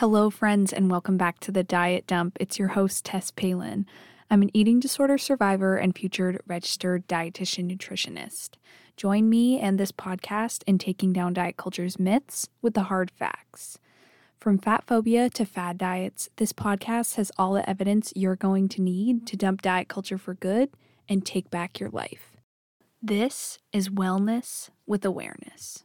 Hello, friends, and welcome back to the Diet Dump. It's your host, Tess Palin. I'm an eating disorder survivor and future registered dietitian nutritionist. Join me and this podcast in taking down diet culture's myths with the hard facts. From fat phobia to fad diets, this podcast has all the evidence you're going to need to dump diet culture for good and take back your life. This is Wellness with Awareness.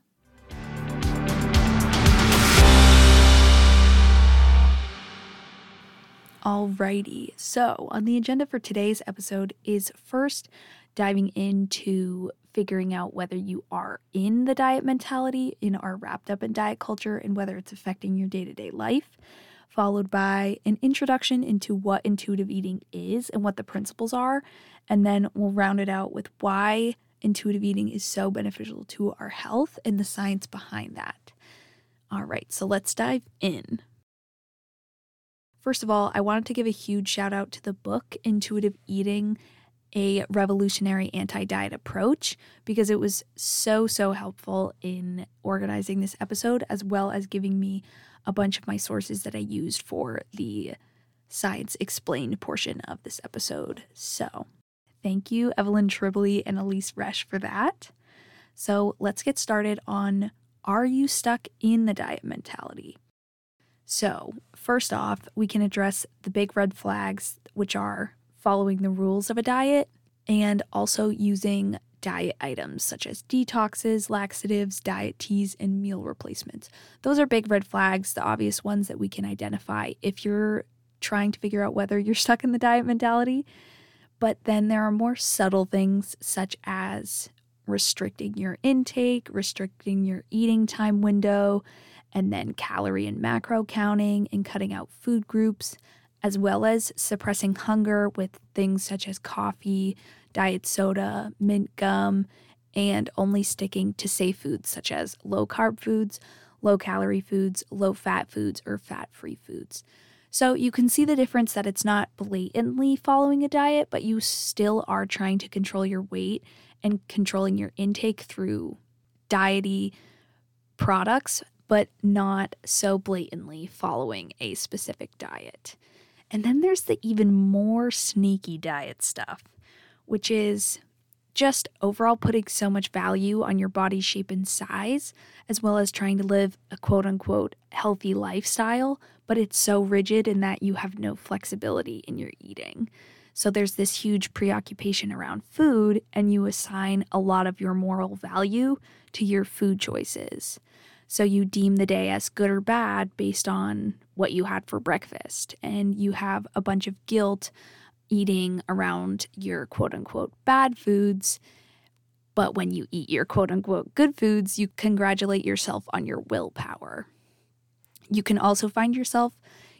Alrighty, so on the agenda for today's episode is first diving into figuring out whether you are in the diet mentality and are wrapped up in diet culture and whether it's affecting your day to day life, followed by an introduction into what intuitive eating is and what the principles are, and then we'll round it out with why intuitive eating is so beneficial to our health and the science behind that. All right, so let's dive in. First of all, I wanted to give a huge shout out to the book Intuitive Eating, a revolutionary anti diet approach, because it was so, so helpful in organizing this episode, as well as giving me a bunch of my sources that I used for the science explained portion of this episode. So, thank you, Evelyn Tribole and Elyse Resch, for that. So, let's get started on Are you stuck in the diet mentality? So, first off, we can address the big red flags, which are following the rules of a diet and also using diet items such as detoxes, laxatives, diet teas, and meal replacements. Those are big red flags, the obvious ones that we can identify if you're trying to figure out whether you're stuck in the diet mentality. But then there are more subtle things such as restricting your intake, restricting your eating time window, and then calorie and macro counting and cutting out food groups, as well as suppressing hunger with things such as coffee, diet soda, mint gum, and only sticking to safe foods such as low carb foods, low calorie foods, low fat foods, or fat free foods. So you can see the difference that it's not blatantly following a diet, but you still are trying to control your weight and controlling your intake through diety products but not so blatantly following a specific diet. And then there's the even more sneaky diet stuff, which is just overall putting so much value on your body shape and size, as well as trying to live a quote unquote healthy lifestyle, but it's so rigid in that you have no flexibility in your eating. So there's this huge preoccupation around food, and you assign a lot of your moral value to your food choices. So you deem the day as good or bad based on what you had for breakfast. And you have a bunch of guilt eating around your quote unquote bad foods. But when you eat your quote unquote good foods, you congratulate yourself on your willpower. You can also find yourself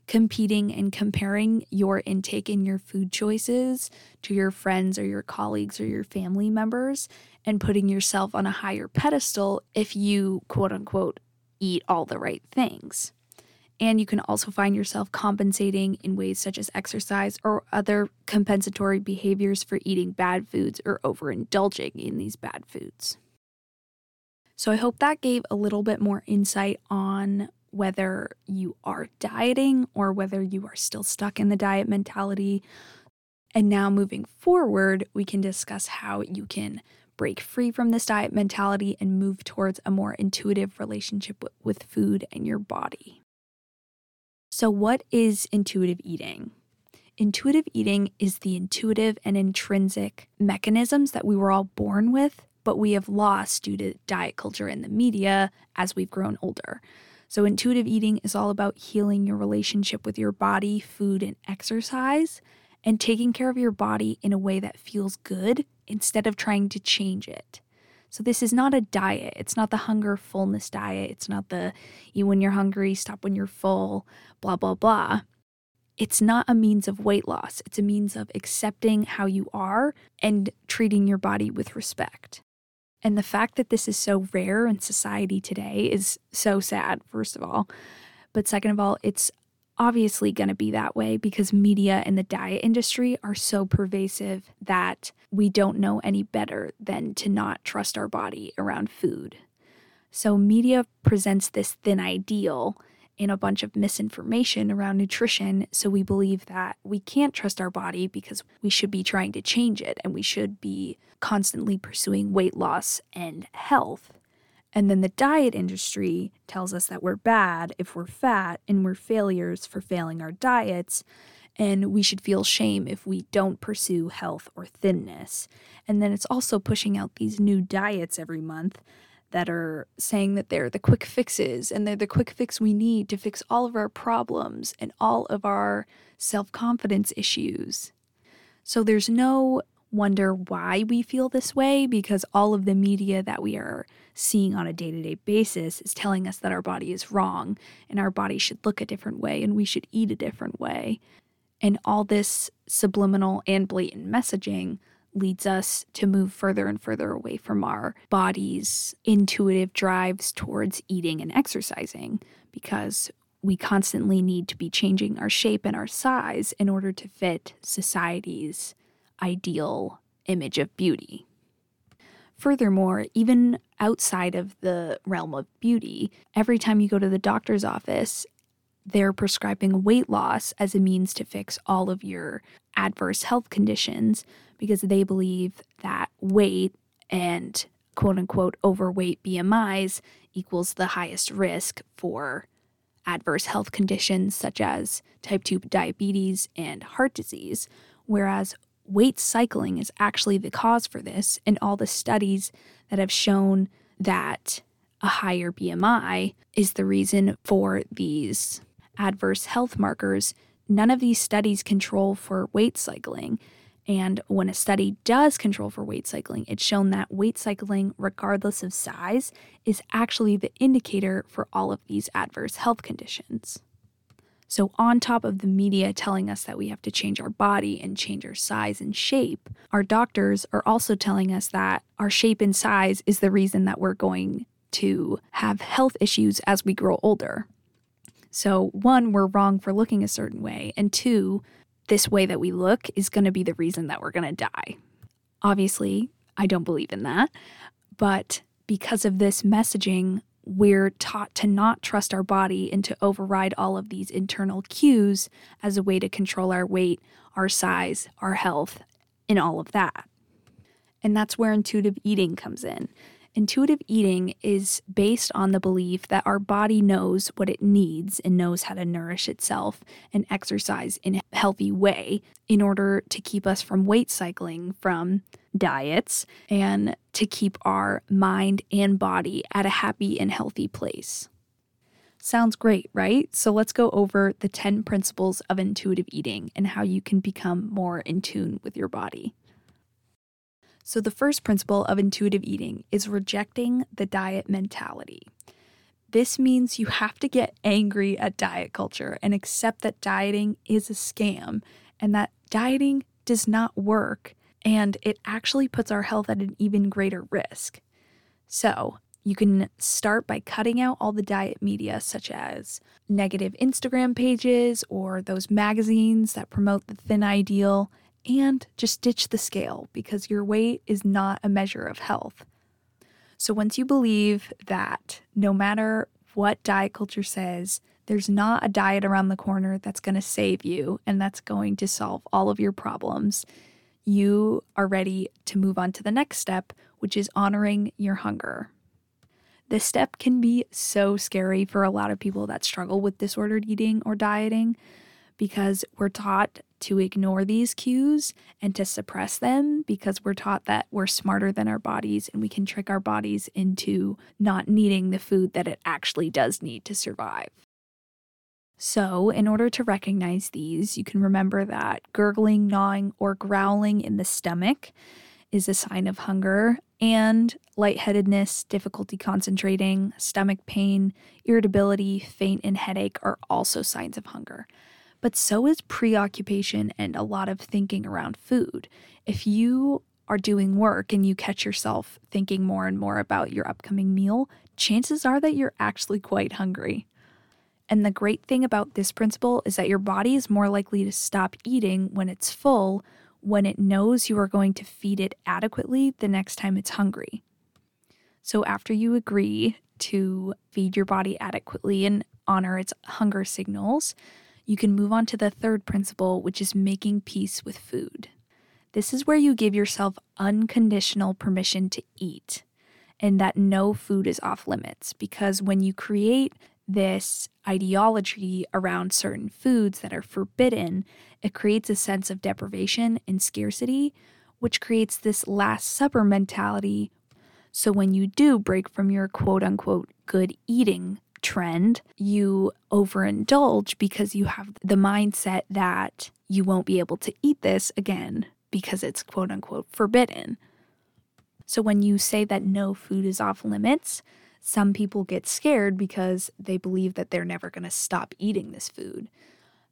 competing and comparing your intake and your food choices to your friends or your colleagues or your family members and putting yourself on a higher pedestal if you, quote unquote, eat all the right things. And you can also find yourself compensating in ways such as exercise or other compensatory behaviors for eating bad foods or overindulging in these bad foods. So I hope that gave a little bit more insight on whether you are dieting or whether you are still stuck in the diet mentality. And now moving forward, we can discuss how you can break free from this diet mentality and move towards a more intuitive relationship with food and your body. So, what is intuitive eating? Intuitive eating is the intuitive and intrinsic mechanisms that we were all born with, but we have lost due to diet culture and the media as we've grown older. So, intuitive eating is all about healing your relationship with your body, food, and exercise, and taking care of your body in a way that feels good instead of trying to change it. So, this is not a diet. It's not the hunger fullness diet. It's not the eat when you're hungry, stop when you're full, blah, blah, blah. It's not a means of weight loss. It's a means of accepting how you are and treating your body with respect. And the fact that this is so rare in society today is so sad, first of all. But second of all, it's obviously going to be that way because media and the diet industry are so pervasive that we don't know any better than to not trust our body around food. So, media presents this thin ideal, and a bunch of misinformation around nutrition. So we believe that we can't trust our body because we should be trying to change it and we should be constantly pursuing weight loss and health. And then the diet industry tells us that we're bad if we're fat and we're failures for failing our diets. And we should feel shame if we don't pursue health or thinness. And then it's also pushing out these new diets every month that are saying that they're the quick fixes and they're the quick fix we need to fix all of our problems and all of our self confidence issues. So there's no wonder why we feel this way because all of the media that we are seeing on a day to day basis is telling us that our body is wrong and our body should look a different way and we should eat a different way. And all this subliminal and blatant messaging leads us to move further and further away from our body's intuitive drives towards eating and exercising because we constantly need to be changing our shape and our size in order to fit society's ideal image of beauty. Furthermore, even outside of the realm of beauty, every time you go to the doctor's office, they're prescribing weight loss as a means to fix all of your adverse health conditions because they believe that weight and quote unquote overweight BMIs equals the highest risk for adverse health conditions such as type 2 diabetes and heart disease, whereas weight cycling is actually the cause for this, and all the studies that have shown that a higher BMI is the reason for these adverse health markers, none of these studies control for weight cycling. And when a study does control for weight cycling, it's shown that weight cycling, regardless of size, is actually the indicator for all of these adverse health conditions. So, on top of the media telling us that we have to change our body and change our size and shape, our doctors are also telling us that our shape and size is the reason that we're going to have health issues as we grow older. So, one, we're wrong for looking a certain way, and two, this way that we look is going to be the reason that we're going to die. Obviously, I don't believe in that, but because of this messaging, we're taught to not trust our body and to override all of these internal cues as a way to control our weight, our size, our health, and all of that. And that's where intuitive eating comes in. Intuitive eating is based on the belief that our body knows what it needs and knows how to nourish itself and exercise in a healthy way in order to keep us from weight cycling from diets and to keep our mind and body at a happy and healthy place. Sounds great, right? So let's go over the 10 principles of intuitive eating and how you can become more in tune with your body. So, the first principle of intuitive eating is rejecting the diet mentality. This means you have to get angry at diet culture and accept that dieting is a scam and that dieting does not work and it actually puts our health at an even greater risk. So, you can start by cutting out all the diet media, such as negative Instagram pages or those magazines that promote the thin ideal, and just ditch the scale because your weight is not a measure of health. So once you believe that no matter what diet culture says, there's not a diet around the corner that's going to save you and that's going to solve all of your problems, you are ready to move on to the next step, which is honoring your hunger. This step can be so scary for a lot of people that struggle with disordered eating or dieting because we're taught to ignore these cues and to suppress them because we're taught that we're smarter than our bodies and we can trick our bodies into not needing the food that it actually does need to survive. So, in order to recognize these, you can remember that gurgling, gnawing, or growling in the stomach is a sign of hunger, and lightheadedness, difficulty concentrating, stomach pain, irritability, faint, and headache are also signs of hunger but so is preoccupation and a lot of thinking around food. If you are doing work and you catch yourself thinking more and more about your upcoming meal, chances are that you're actually quite hungry. And the great thing about this principle is that your body is more likely to stop eating when it's full when it knows you are going to feed it adequately the next time it's hungry. So, after you agree to feed your body adequately, and honor its hunger signals, you can move on to the third principle, which is making peace with food. This is where you give yourself unconditional permission to eat and that no food is off limits. Because when you create this ideology around certain foods that are forbidden, it creates a sense of deprivation and scarcity, which creates this Last Supper mentality. So when you do break from your quote unquote good eating trend, you overindulge because you have the mindset that you won't be able to eat this again because it's quote unquote forbidden. So when you say that no food is off limits, some people get scared because they believe that they're never going to stop eating this food.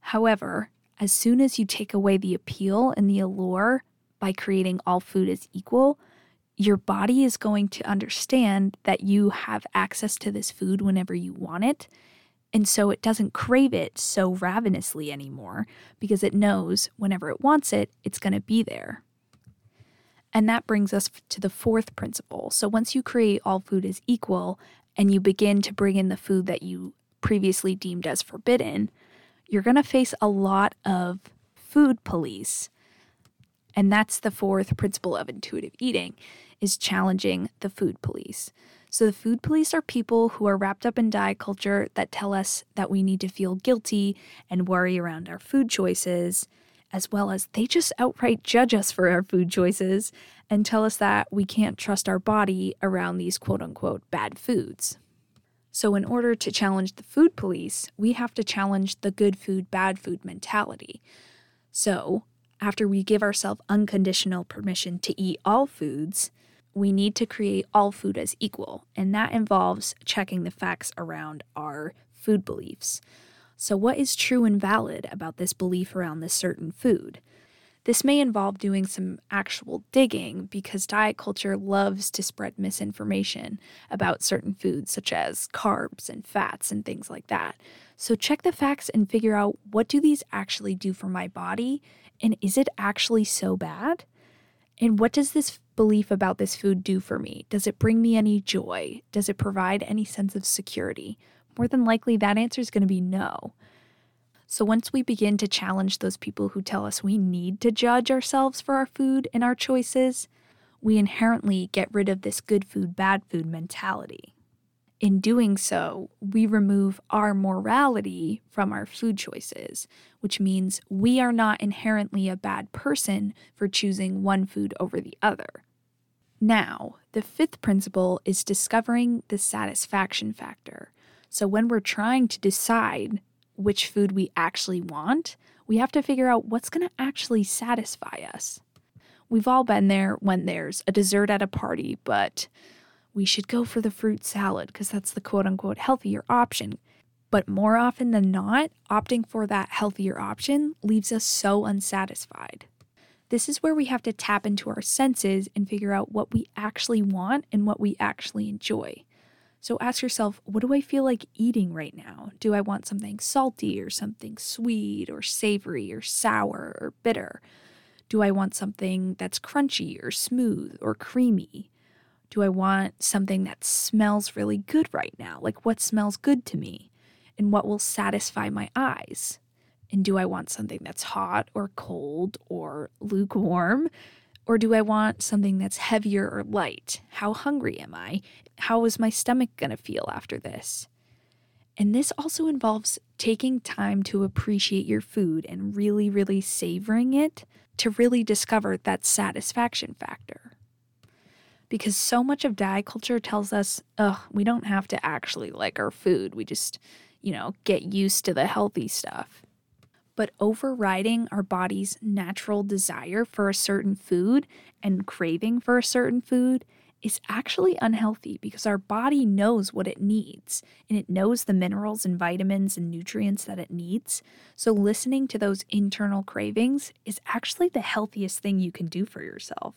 However, as soon as you take away the appeal and the allure by creating all food as equal, your body is going to understand that you have access to this food whenever you want it. And so it doesn't crave it so ravenously anymore because it knows whenever it wants it, it's going to be there. And that brings us to the fourth principle. So once you create all food as equal and you begin to bring in the food that you previously deemed as forbidden, you're going to face a lot of food police. And that's the fourth principle of intuitive eating is challenging the food police. So the food police are people who are wrapped up in diet culture that tell us that we need to feel guilty and worry around our food choices as well as they just outright judge us for our food choices and tell us that we can't trust our body around these quote unquote bad foods. So, in order to challenge the food police, we have to challenge the good food, bad food mentality. So, after we give ourselves unconditional permission to eat all foods, we need to create all food as equal, and that involves checking the facts around our food beliefs. So, what is true and valid about this belief around this certain food? This may involve doing some actual digging because diet culture loves to spread misinformation about certain foods, such as carbs and fats and things like that. So check the facts and figure out what do these actually do for my body and is it actually so bad? And what does this belief about this food do for me? Does it bring me any joy? Does it provide any sense of security? more than likely that answer is going to be no. So once we begin to challenge those people who tell us we need to judge ourselves for our food and our choices, we inherently get rid of this good food, bad food mentality. In doing so, we remove our morality from our food choices, which means we are not inherently a bad person for choosing one food over the other. Now, the fifth principle is discovering the satisfaction factor, so when we're trying to decide which food we actually want, we have to figure out what's going to actually satisfy us. We've all been there when there's a dessert at a party, but we should go for the fruit salad because that's the quote unquote healthier option. But more often than not, opting for that healthier option leaves us so unsatisfied. This is where we have to tap into our senses and figure out what we actually want and what we actually enjoy. So ask yourself, what do I feel like eating right now? Do I want something salty or something sweet or savory or sour or bitter? Do I want something that's crunchy or smooth or creamy? Do I want something that smells really good right now? Like what smells good to me? And what will satisfy my eyes? And do I want something that's hot or cold or lukewarm? Or do I want something that's heavier or light? How hungry am I? How is my stomach going to feel after this? And this also involves taking time to appreciate your food and really, really savoring it to really discover that satisfaction factor. Because so much of diet culture tells us, ugh, we don't have to actually like our food. We just, you know, get used to the healthy stuff but overriding our body's natural desire for a certain food and craving for a certain food is actually unhealthy because our body knows what it needs and it knows the minerals and vitamins and nutrients that it needs. So, listening to those internal cravings is actually the healthiest thing you can do for yourself.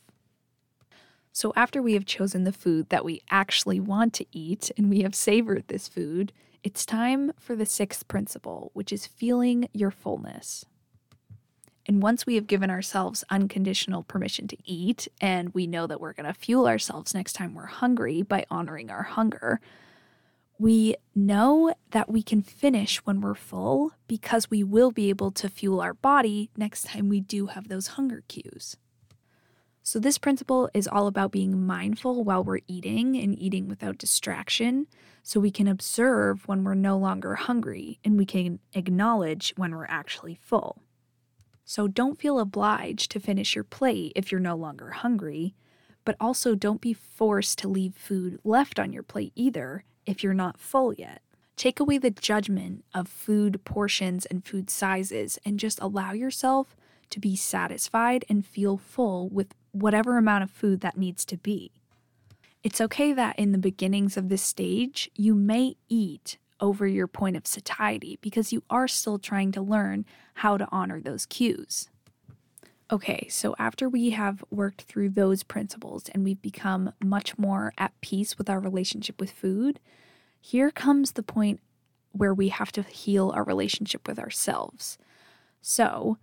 So, after we have chosen the food that we actually want to eat and we have savored this food, it's time for the sixth principle, which is feeling your fullness. And once we have given ourselves unconditional permission to eat, and we know that we're going to fuel ourselves next time we're hungry by honoring our hunger, We know that we can finish when we're full because we will be able to fuel our body next time we do have those hunger cues. So, this principle is all about being mindful while we're eating and eating without distraction so we can observe when we're no longer hungry and we can acknowledge when we're actually full. So, don't feel obliged to finish your plate if you're no longer hungry, but also don't be forced to leave food left on your plate either if you're not full yet. Take away the judgment of food portions and food sizes and just allow yourself to be satisfied and feel full with whatever amount of food that needs to be. It's okay that in the beginnings of this stage, you may eat over your point of satiety because you are still trying to learn how to honor those cues. Okay, so after we have worked through those principles and we've become much more at peace with our relationship with food, here comes the point where we have to heal our relationship with ourselves. So,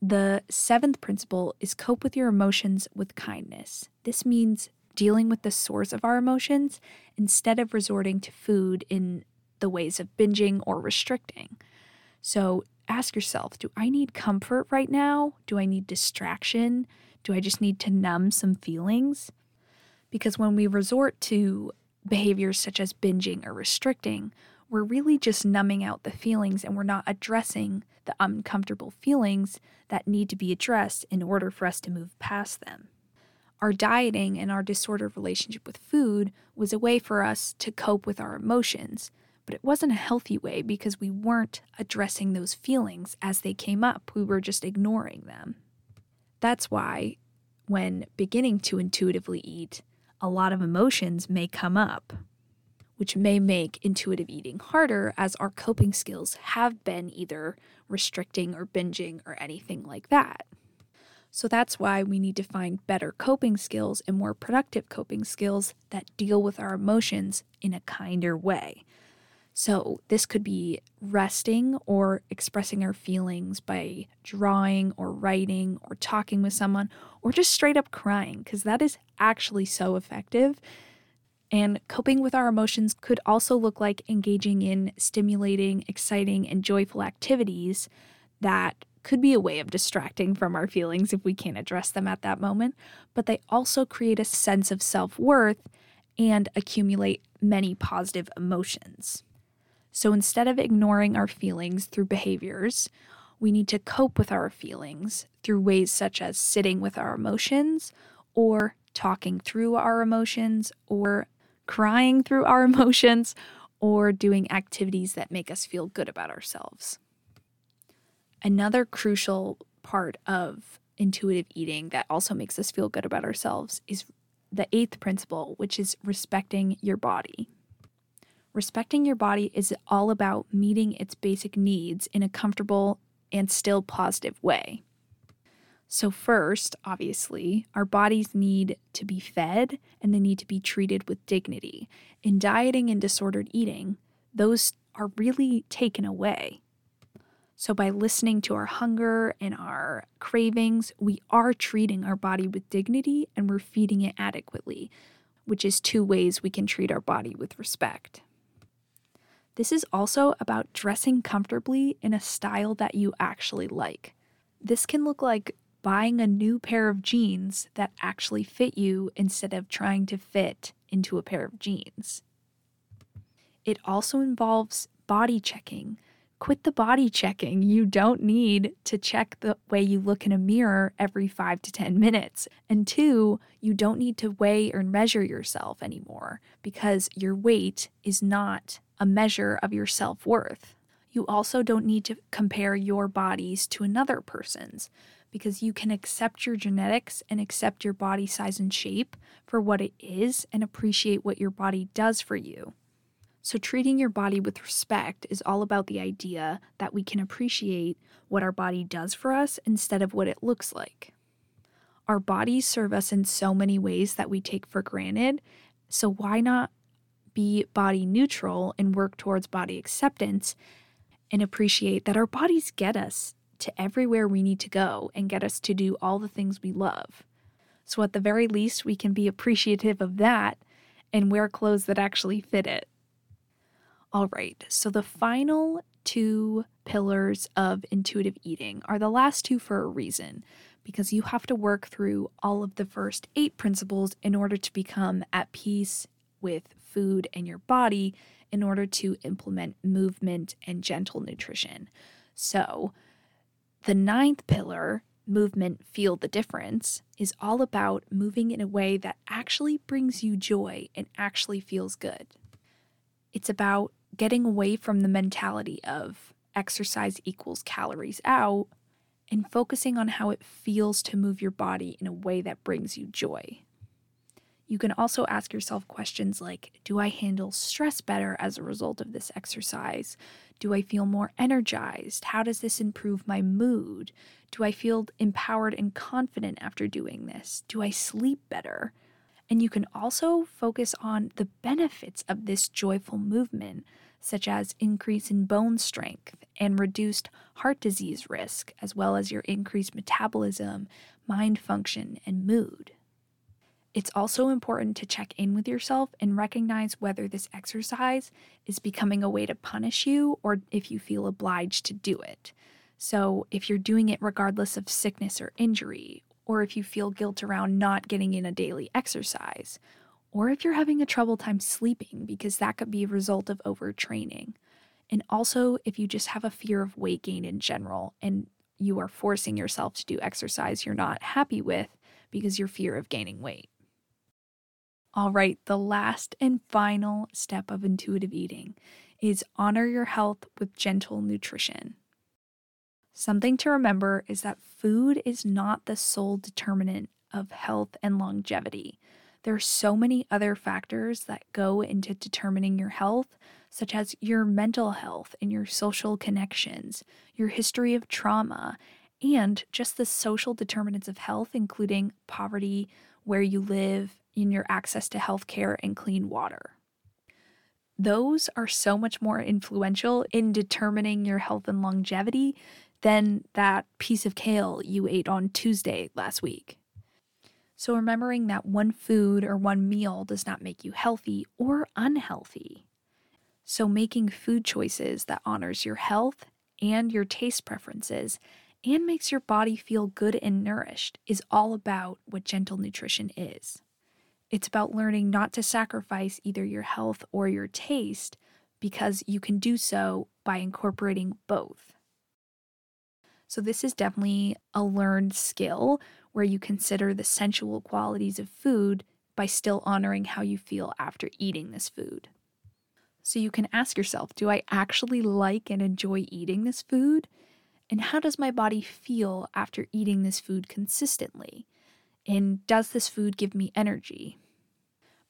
the seventh principle is cope with your emotions with kindness. This means dealing with the source of our emotions instead of resorting to food in the ways of binging or restricting. So ask yourself do I need comfort right now? Do I need distraction? Do I just need to numb some feelings? Because when we resort to behaviors such as binging or restricting, we're really just numbing out the feelings and we're not addressing the uncomfortable feelings that need to be addressed in order for us to move past them. Our dieting and our disordered relationship with food was a way for us to cope with our emotions, but it wasn't a healthy way because we weren't addressing those feelings as they came up. We were just ignoring them. That's why, when beginning to intuitively eat, a lot of emotions may come up which may make intuitive eating harder as our coping skills have been either restricting or binging or anything like that. So that's why we need to find better coping skills and more productive coping skills that deal with our emotions in a kinder way. So, this could be resting or expressing our feelings by drawing or writing or talking with someone or just straight up crying, because that is actually so effective and coping with our emotions could also look like engaging in stimulating, exciting, and joyful activities that could be a way of distracting from our feelings if we can't address them at that moment, but they also create a sense of self worth and accumulate many positive emotions. So instead of ignoring our feelings through behaviors, we need to cope with our feelings through ways such as sitting with our emotions or talking through our emotions or crying through our emotions, or doing activities that make us feel good about ourselves. Another crucial part of intuitive eating that also makes us feel good about ourselves is the eighth principle, which is respecting your body. Respecting your body is all about meeting its basic needs in a comfortable and still positive way. So, first, obviously, our bodies need to be fed and they need to be treated with dignity. In dieting and disordered eating, those are really taken away. So, by listening to our hunger and our cravings, we are treating our body with dignity and we're feeding it adequately, which is two ways we can treat our body with respect. This is also about dressing comfortably in a style that you actually like. This can look like buying a new pair of jeans that actually fit you instead of trying to fit into a pair of jeans. It also involves body checking. Quit the body checking. You don't need to check the way you look in a mirror every five to 10 minutes. And two, you don't need to weigh or measure yourself anymore because your weight is not a measure of your self worth. You also don't need to compare your bodies to another person's because you can accept your genetics and accept your body size and shape for what it is and appreciate what your body does for you. So, treating your body with respect is all about the idea that we can appreciate what our body does for us instead of what it looks like. Our bodies serve us in so many ways that we take for granted, so why not be body neutral and work towards body acceptance and appreciate that our bodies get us to everywhere we need to go and get us to do all the things we love. So, at the very least, we can be appreciative of that and wear clothes that actually fit it. All right, so the final two pillars of intuitive eating are the last two for a reason, because you have to work through all of the first eight principles in order to become at peace with food and your body in order to implement movement and gentle nutrition. So, the ninth pillar, movement, feel the difference, is all about moving in a way that actually brings you joy and actually feels good. It's about getting away from the mentality of exercise equals calories out and focusing on how it feels to move your body in a way that brings you joy. You can also ask yourself questions like Do I handle stress better as a result of this exercise? Do I feel more energized? How does this improve my mood? Do I feel empowered and confident after doing this? Do I sleep better? And you can also focus on the benefits of this joyful movement, such as increase in bone strength and reduced heart disease risk, as well as your increased metabolism, mind function, and mood. It's also important to check in with yourself and recognize whether this exercise is becoming a way to punish you or if you feel obliged to do it. So, if you're doing it regardless of sickness or injury, or if you feel guilt around not getting in a daily exercise, or if you're having a trouble time sleeping because that could be a result of overtraining. And also, if you just have a fear of weight gain in general and you are forcing yourself to do exercise you're not happy with because your fear of gaining weight. All right, the last and final step of intuitive eating is honor your health with gentle nutrition. Something to remember is that food is not the sole determinant of health and longevity. There are so many other factors that go into determining your health, such as your mental health and your social connections, your history of trauma, and just the social determinants of health, including poverty, where you live, in your access to health care and clean water. Those are so much more influential in determining your health and longevity than that piece of kale you ate on Tuesday last week. So, remembering that one food or one meal does not make you healthy or unhealthy. So, making food choices that honors your health and your taste preferences and makes your body feel good and nourished is all about what gentle nutrition is. It's about learning not to sacrifice either your health or your taste because you can do so by incorporating both. So, this is definitely a learned skill where you consider the sensual qualities of food by still honoring how you feel after eating this food. So, you can ask yourself Do I actually like and enjoy eating this food? And how does my body feel after eating this food consistently? And does this food give me energy?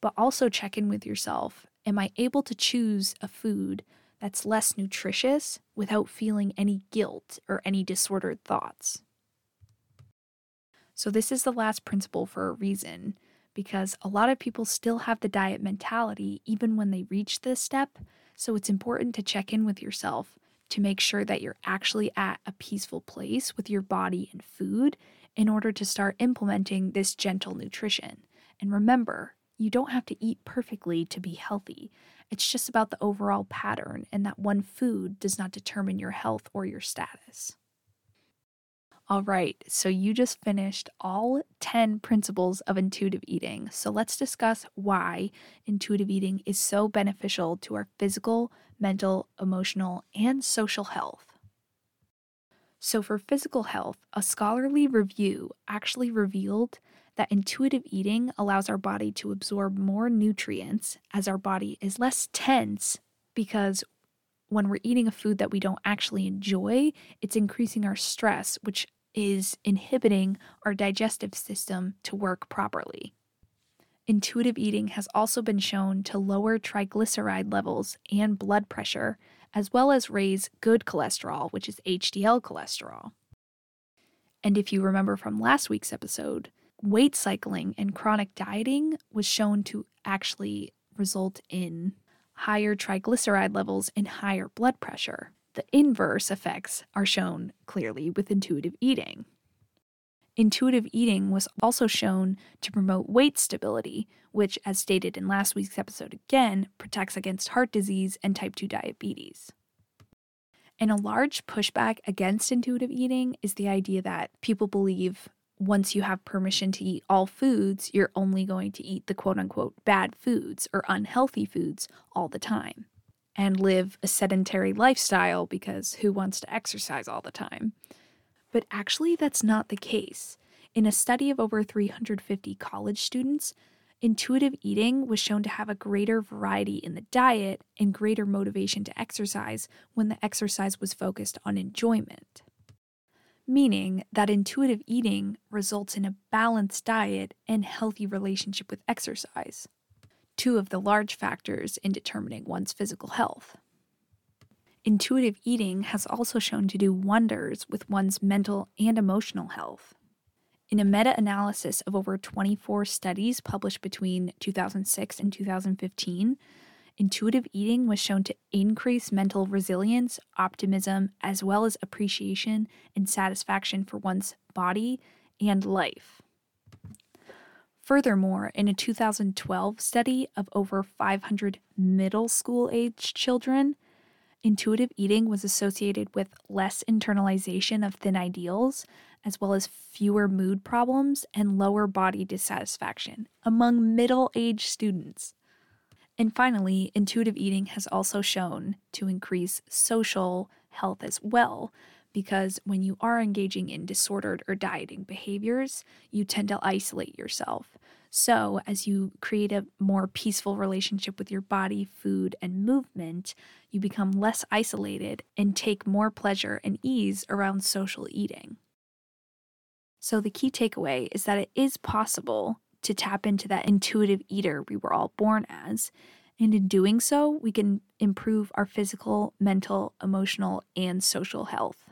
But also check in with yourself Am I able to choose a food that's less nutritious without feeling any guilt or any disordered thoughts? So, this is the last principle for a reason because a lot of people still have the diet mentality even when they reach this step. So, it's important to check in with yourself to make sure that you're actually at a peaceful place with your body and food in order to start implementing this gentle nutrition. And remember, you don't have to eat perfectly to be healthy. It's just about the overall pattern, and that one food does not determine your health or your status. All right, so you just finished all 10 principles of intuitive eating. So let's discuss why intuitive eating is so beneficial to our physical, mental, emotional, and social health. So, for physical health, a scholarly review actually revealed that intuitive eating allows our body to absorb more nutrients as our body is less tense because when we're eating a food that we don't actually enjoy, it's increasing our stress, which is inhibiting our digestive system to work properly. Intuitive eating has also been shown to lower triglyceride levels and blood pressure, as well as raise good cholesterol, which is HDL cholesterol. And if you remember from last week's episode, weight cycling and chronic dieting was shown to actually result in higher triglyceride levels and higher blood pressure. The inverse effects are shown clearly with intuitive eating. Intuitive eating was also shown to promote weight stability, which, as stated in last week's episode again, protects against heart disease and type 2 diabetes. And a large pushback against intuitive eating is the idea that people believe once you have permission to eat all foods, you're only going to eat the quote unquote bad foods or unhealthy foods all the time and live a sedentary lifestyle because who wants to exercise all the time? But actually, that's not the case. In a study of over 350 college students, intuitive eating was shown to have a greater variety in the diet and greater motivation to exercise when the exercise was focused on enjoyment. Meaning that intuitive eating results in a balanced diet and healthy relationship with exercise, two of the large factors in determining one's physical health. Intuitive eating has also shown to do wonders with one's mental and emotional health. In a meta analysis of over 24 studies published between 2006 and 2015, intuitive eating was shown to increase mental resilience, optimism, as well as appreciation and satisfaction for one's body and life. Furthermore, in a 2012 study of over 500 middle school age children, intuitive eating was associated with less internalization of thin ideals, as well as fewer mood problems and lower body dissatisfaction among middle aged students. And finally, intuitive eating has also shown to increase social health as well, because when you are engaging in disordered or dieting behaviors, you tend to isolate yourself. So, as you create a more peaceful relationship with your body, food, and movement, you become less isolated and take more pleasure and ease around social eating. So, the key takeaway is that it is possible to tap into that intuitive eater we were all born as. And in doing so, we can improve our physical, mental, emotional, and social health.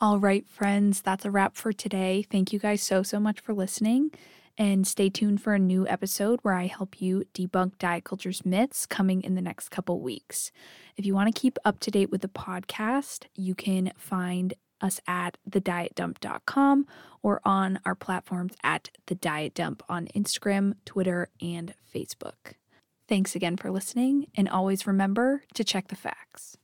All right, friends, that's a wrap for today. Thank you guys so, so much for listening. And stay tuned for a new episode where I help you debunk diet culture's myths coming in the next couple weeks. If you want to keep up to date with the podcast, you can find us at thedietdump.com or on our platforms at the diet dump on Instagram, Twitter, and Facebook. Thanks again for listening, and always remember to check the facts.